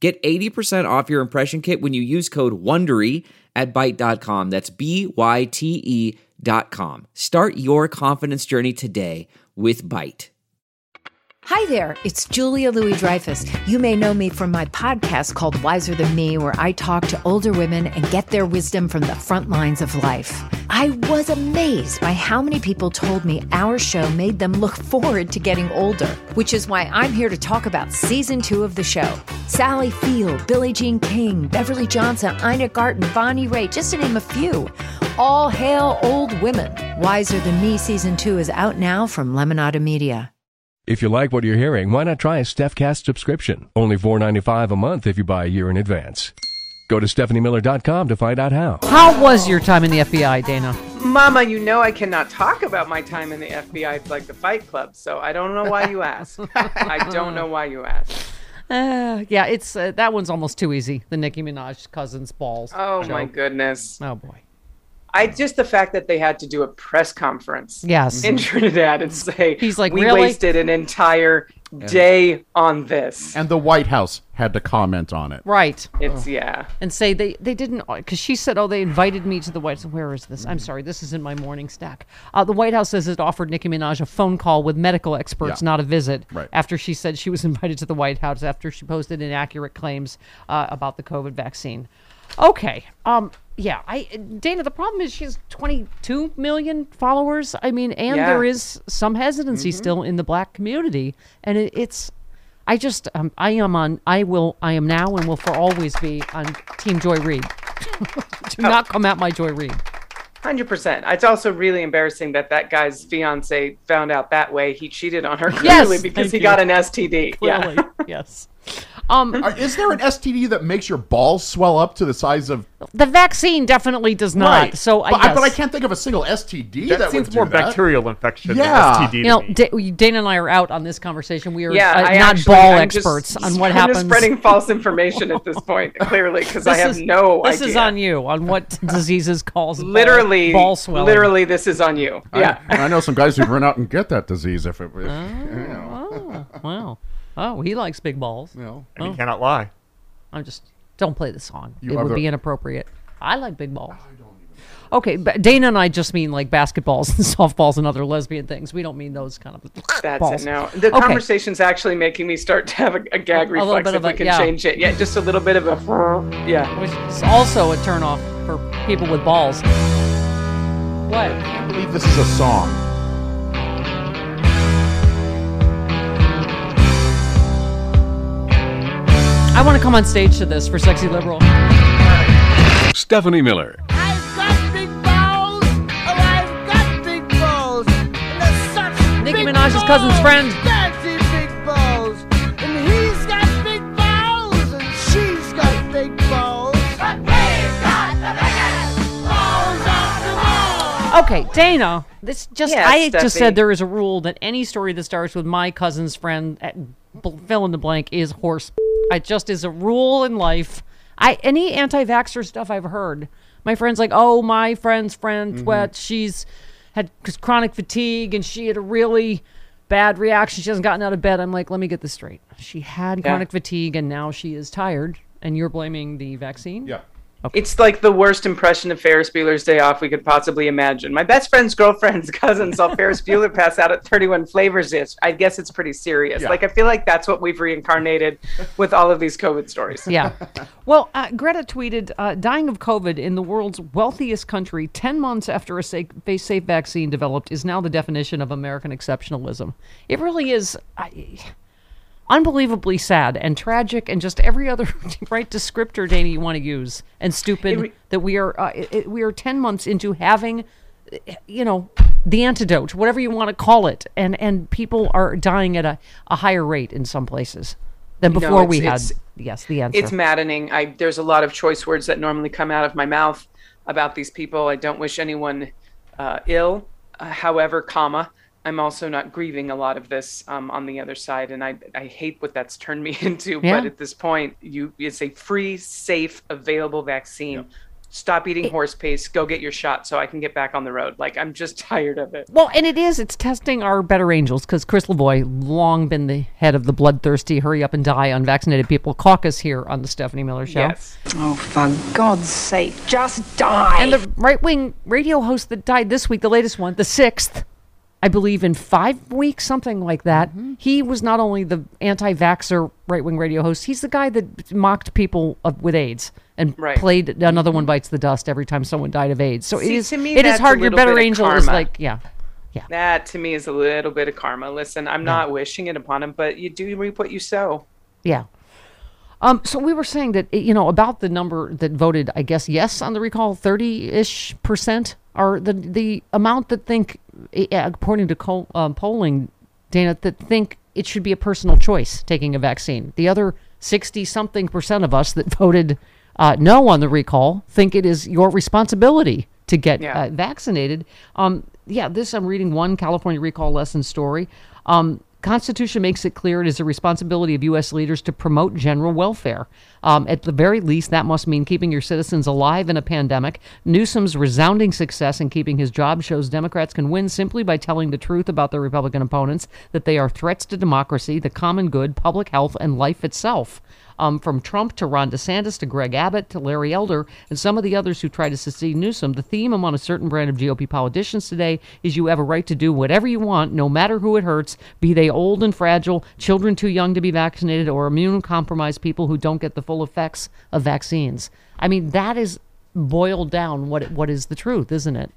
Get 80% off your impression kit when you use code WONDERY at Byte.com. That's B Y T E dot com. Start your confidence journey today with Byte. Hi there, it's Julia Louis Dreyfus. You may know me from my podcast called Wiser Than Me, where I talk to older women and get their wisdom from the front lines of life. I was amazed by how many people told me our show made them look forward to getting older, which is why I'm here to talk about season two of the show. Sally Field, Billie Jean King, Beverly Johnson, Ina Garten, Bonnie Raitt, just to name a few. All hail old women. Wiser Than Me season two is out now from Lemonada Media. If you like what you're hearing, why not try a StephCast subscription? Only $4.95 a month if you buy a year in advance. Go to stephaniemiller.com to find out how. How was your time in the FBI, Dana? Mama, you know I cannot talk about my time in the FBI like the Fight Club, so I don't know why you ask. I don't know why you ask. Uh, yeah, it's uh, that one's almost too easy. The Nicki Minaj cousins balls. Oh my goodness. Oh boy. I just the fact that they had to do a press conference Yes. in Trinidad and say He's like, we "Really?" wasted an entire day on this. And the White House had to comment on it. Right. It's yeah. And say they they didn't because she said, oh, they invited me to the White. House. Where is this? I'm sorry, this is in my morning stack. Uh, the White House says it offered Nicki Minaj a phone call with medical experts, Yeah. not a visit. Right. After she said she was invited to the White House after she posted inaccurate claims uh, about the COVID vaccine. Okay. Um. Yeah. I Dana. The problem is she has 22 million followers. I mean, and Yeah. there is some hesitancy still in the black community, and it, it's. I just. Um, I am on. I will. I am now and will for always be on Team Joy Reid. Do not come at my Joy Reid. Hundred percent. It's also really embarrassing that that guy's fiance found out that way. He cheated on her Yes, because he you. got an STD. Clearly, Yeah. Yes. Um, Is there an STD that makes your balls swell up to the size of? the vaccine definitely does not. So I but, guess. but I can't think of a single STD that, That, seems would do more that. bacterial infection Yeah. than STD. You know, me. Da- Dana and I are out on this conversation. We are Yeah, uh, I not actually, ball I'm just- experts on what I'm happens. Just spreading false information at this point, clearly, because I This have is- no This idea. is on you on what diseases cause ball- Literally, ball swelling. literally, this is on you. I- Yeah. I, know some guys who run out and get that disease if it. If, you know, Oh, wow. Oh, he likes big balls. you know. and he oh. cannot lie. I'm just don't play the song. You it would the- be inappropriate. I like big balls. Okay, but Dana and I just mean like basketballs and softballs and other lesbian things. We don't mean those kind of That's balls. it now. The Okay. conversation's actually making me start to have a, a gag little reflex bit if of we a- can yeah. change it. Yeah, just a little bit of a yeah. Which is also a turnoff for people with balls. What? I believe this is a song. I want to come on stage to this for Sexy Liberal. Stephanie Miller, I've got big balls. Oh, I've got big balls. And they're such Nicki big Minaj's cousin's friend. Fancy big balls. And he's got big balls. And she's got big balls. But we've got the biggest balls of them all. Okay, Dana. This just Yeah, I just Steffi. said there is a rule that any story that starts with my cousin's friend at bl- fill in the blank is horse. It just is a rule in life. I any anti-vaxxer stuff I've heard. My friend's like, "Oh, my friend's friend, Mm-hmm. what? She's had chronic fatigue and she had a really bad reaction. She hasn't gotten out of bed." I'm like, "Let me get this straight. She had Yeah. chronic fatigue and now she is tired, and you're blaming the vaccine?" Yeah. It's like the worst impression of Ferris Bueller's Day Off we could possibly imagine. My best friend's girlfriend's cousin saw Ferris Bueller pass out at 31 Flavors. This, I guess it's pretty serious. Yeah. Like I feel like that's what we've reincarnated with all of these COVID stories. Yeah. Well, uh, Greta tweeted, uh, dying of COVID in the world's wealthiest country 10 months after a safe, safe vaccine developed is now the definition of American exceptionalism. It really is I, unbelievably sad and tragic and just every other right descriptor, Dana, you want to use and stupid re- that we are, uh, it, it- we are 10 months into having, you know, the antidote, whatever you want to call it. And, and people are dying at a, a higher rate in some places. than before it's- we had. Yes, the answer. It's maddening. I there's a lot of choice words that normally come out of my mouth about these people. I don't wish anyone uh, ill. Uh, however, comma, I'm also not grieving a lot of this um, on the other side, and I I hate what that's turned me into. Yeah. But at this point, you it's a free, safe, available vaccine. Stop eating horse paste. Go get your shot so I can get back on the road. Like I'm just tired of it. Well, and it is. It's testing our better angels because Chris Lavoie, long been the head of the bloodthirsty, hurry up and die unvaccinated people caucus here on the Stephanie Miller Show. Yes. Oh, for God's sake, just die. And the right wing radio host that died this week, the latest one, the sixth, I believe in five weeks, something like that. Mm-hmm. He was not only the anti vaxxer right wing radio host, he's the guy that mocked people of, with AIDS and Right. Mm-hmm. played Another One Bites the Dust every time someone died of AIDS. So See, it is, me, it is hard. Your better angel is like, yeah. Yeah. That to me is a little bit of karma. Listen, I'm not wishing it upon him, but you do reap what you sow. Yeah. Um, so we were saying that you know about the number that voted, I guess yes on the recall, thirty ish percent are the the amount that think, eh, according to um, polling, Dana, that think it should be a personal choice taking a vaccine. The other sixty something percent of us that voted uh, no on the recall think it is your responsibility to get Yeah. uh, vaccinated. Um, yeah, this I'm reading one California recall lesson story. Um, Constitution makes it clear it is the responsibility of U.S. leaders to promote general welfare. Um, at the very least, that must mean keeping your citizens alive in a pandemic. Newsom's resounding success in keeping his job shows Democrats can win simply by telling the truth about their Republican opponents that they are threats to democracy, the common good, public health, and life itself um, from Trump to Ron DeSantis to Greg Abbott to Larry Elder and some of the others who try to succeed Newsom, the theme among a certain brand of GOP politicians today is you have a right to do whatever you want, no matter who it hurts, be they old and fragile, children too young to be vaccinated, or immunocompromised people who don't get the full effects of vaccines. I mean, that is boiled down what what is the truth, isn't it?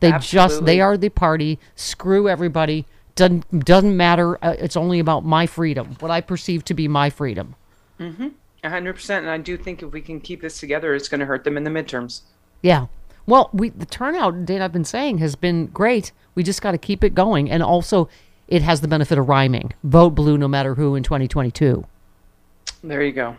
They just they are the party. Screw everybody. Doesn't doesn't matter. Uh, it's only about my freedom. What I perceive to be my freedom. Mm-hmm. A hundred percent, and I do think if we can keep this together, it's going to hurt them in the midterms. Yeah. Well, we the turnout, Dana, I've been saying, has been great. We just got to keep it going, and also, it has the benefit of rhyming. Vote blue, no matter who, in 2022. There you go.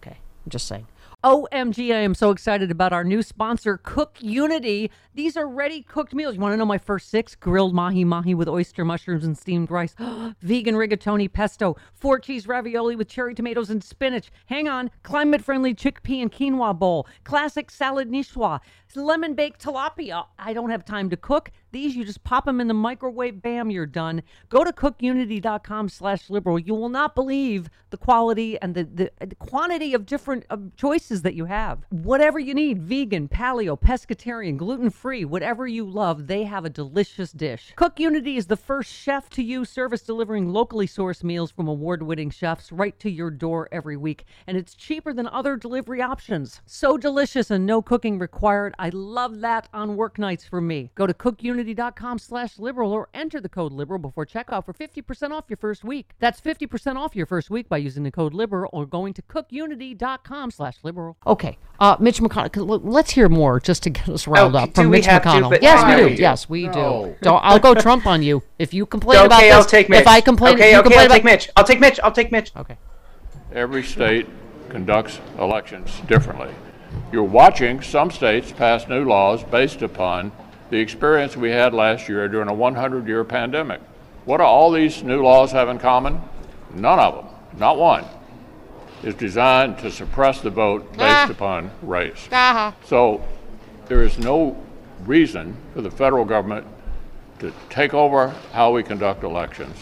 Okay, I'm just saying. OMG, I am so excited about our new sponsor, Cook Unity. These are ready cooked meals. You want to know my first six? Grilled mahi mahi with oyster mushrooms and steamed rice, vegan rigatoni pesto, four cheese ravioli with cherry tomatoes and spinach. Hang on, climate friendly chickpea and quinoa bowl, classic salad niçoise, lemon baked tilapia. I don't have time to cook. These you just pop them in the microwave, bam, you're done. Go to cookunity.com slash liberal. You will not believe the quality and the, the, the quantity of different choices that you have. Whatever you need, vegan, paleo, pescatarian, gluten-free, whatever you love, they have a delicious dish. Cook Unity is the first chef-to-you service delivering locally sourced meals from award-winning chefs right to your door every week. And it's cheaper than other delivery options. So delicious and no cooking required. I love that on work nights for me. Go to cookunity.com slash liberal or enter the code liberal before checkout for 50% off your first week. That's 50% off your first week by using the code liberal or going to cookunity.com slash liberal. Okay. Uh, Mitch McConnell, let's hear more just to get us riled Oh, up from Mitch have to? McConnell. Yes, we why? do. Yes, we No. do. Don't, I'll go Trump on you. If you complain about okay, this, I'll take Mitch. if I complain, okay, you okay, complain I'll about, take Mitch. I'll take Mitch. I'll take Mitch. Okay. Every state conducts elections differently. You're watching some states pass new laws based upon the experience we had last year during a 100 year pandemic. What do all these new laws have in common? None of them, not one, is designed to suppress the vote based upon race. So there is no reason for the federal government to take over how we conduct elections.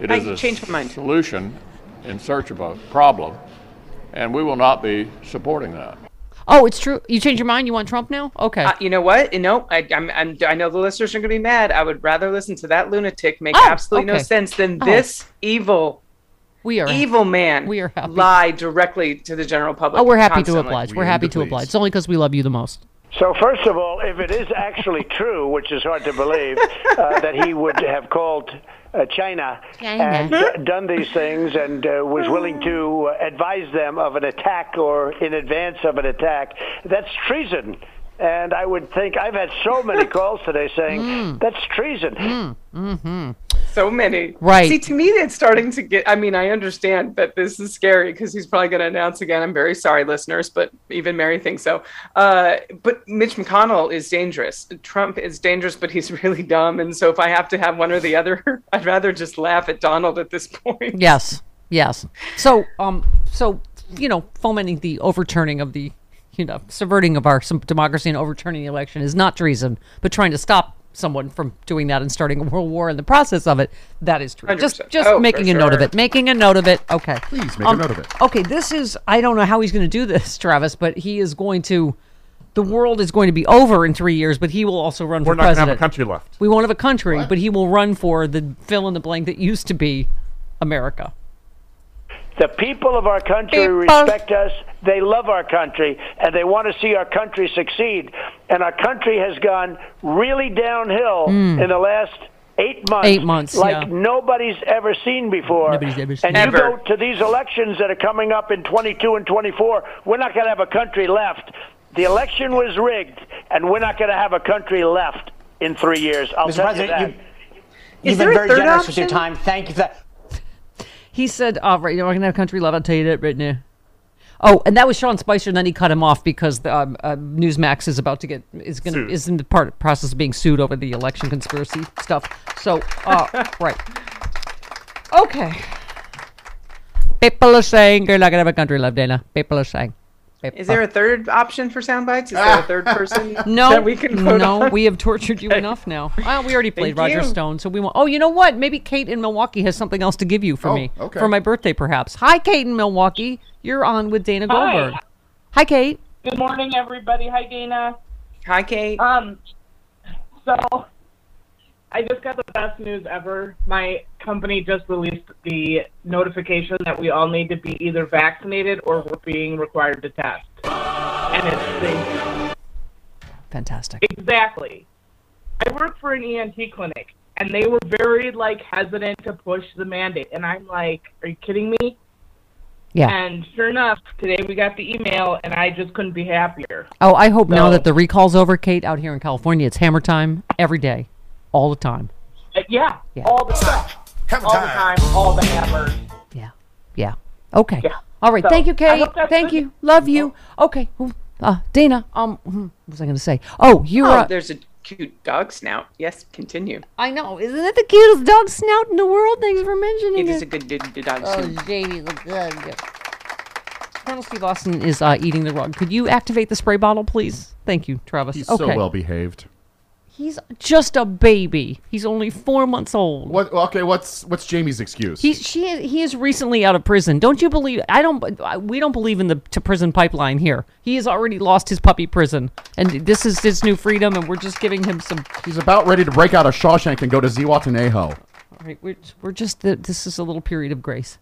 It I is a changed my mind. solution in search of a problem, and we will not be supporting that. Oh, it's true. You changed your mind? You want Trump now? Okay. Uh, you know what? You know, I, I'm, I'm, I know the listeners are going to be mad. I would rather listen to that lunatic make Oh, absolutely no sense than Oh. this evil, we are evil man we are happy. lie directly to the general public. Oh, we're happy to oblige. We We're happy to to oblige. It's only because we love you the most. So first of all, if it is actually true, which is hard to believe, uh, that he would have called uh, China, China. and uh, done these things and uh, was willing to uh, advise them of an attack or in advance of an attack, that's treason. And I would think I've had so many calls today saying that's treason. So many. Right. See, to me, it's starting to get. I mean, I understand that this is scary because he's probably going to announce again. I'm very sorry, listeners, but even Mary thinks so. Uh, but Mitch McConnell is dangerous. Trump is dangerous, but he's really dumb. And so, if I have to have one or the other, I'd rather just laugh at Donald at this point. Yes, yes. So, um, so you know, fomenting the overturning of the, you know, subverting of our democracy and overturning the election is not treason, but trying to stop someone from doing that and starting a world war in the process of it, that is true. Just, 100%. just Oh, making a note of it. Making a note of it. Okay. Please make a um, note of it. Okay, this is. I don't know how he's going to do this, Travis, but he is going to. The world is going to be over in three years, but he will also run for that. We're for not going to president. have a country left. We won't have a country, but he will run for the fill in the blank that used to be America. The people of our country People. respect us. They love our country, and they want to see our country succeed. And our country has gone really downhill hmm. in the last eight months. Eight months, like yeah. nobody's ever seen before. Nobody's ever seen. And you go to these elections that are coming up in 22 and 24. We're not going to have a country left. The election was rigged, and we're not going to have a country left in three years. I'll Mr. tell President, you that. you, Is you've been very third generous with your time. Thank you for that. He said, "All right, you're not gonna have country love. I'll tell you that right now." Oh, and that was Sean Spicer, and then he cut him off because the, um, uh, Newsmax is about to get is going to is in the part process of being sued over the election conspiracy stuff. So, uh, right, okay. People are saying you're not gonna have a country love, Dana. People are saying. Is there a third option for sound bites? Is there a third person No, that we can vote no, on? we have tortured you enough now. Well, we already played Roger you. Stone, so we want. Oh, you know what? Maybe Kate in Milwaukee has something else to give you for Oh, me okay. for my birthday, perhaps. Hi, Kate in Milwaukee. You're on with Dana Goldberg. Hi, Kate. Good morning, everybody. Hi, Dana. Hi, Kate. Um, so I just got the best news ever. My company just released the notification that we all need to be either vaccinated or we're being required to test. And it's the, Fantastic. exactly. I work for an ENT clinic, and they were very like hesitant to push the mandate, and I'm like, "Are you kidding me?" Yeah. And sure enough, today we got the email, and I just couldn't be happier. Oh, I hope now that the recall's over, Kate, out here in California, it's hammer time every day, all the time. Uh, yeah, Yeah. all the time, all the time, all the hammers. Yeah. Yeah. Okay. Yeah. All right. So, Thank you, Kate. Thank good. you. Love you. Okay. Uh, Dana. Um, hmm, what was I going to say? Oh, you're. oh, uh, there's a cute dog snout. Yes, continue. I know. Isn't that the cutest dog snout in the world? Thanks for mentioning It it. is a good d- d- dog Oh, snout. Jamie, look good. Colonel Steve Austin is uh, eating the rug. Could you activate the spray bottle, please? Thank you, Travis. He's okay. so well behaved. He's just a baby. He's only four months old. What? Okay, what's what's Jamie's excuse? He she he is recently out of prison. Don't you believe? I don't. We don't believe in the to prison pipeline here. He has already lost his puppy prison, and this is his new freedom. And we're just giving him some. He's about ready to break out of Shawshank and go to Zihuatanejo. All right, we're we're just. This is a little period of grace.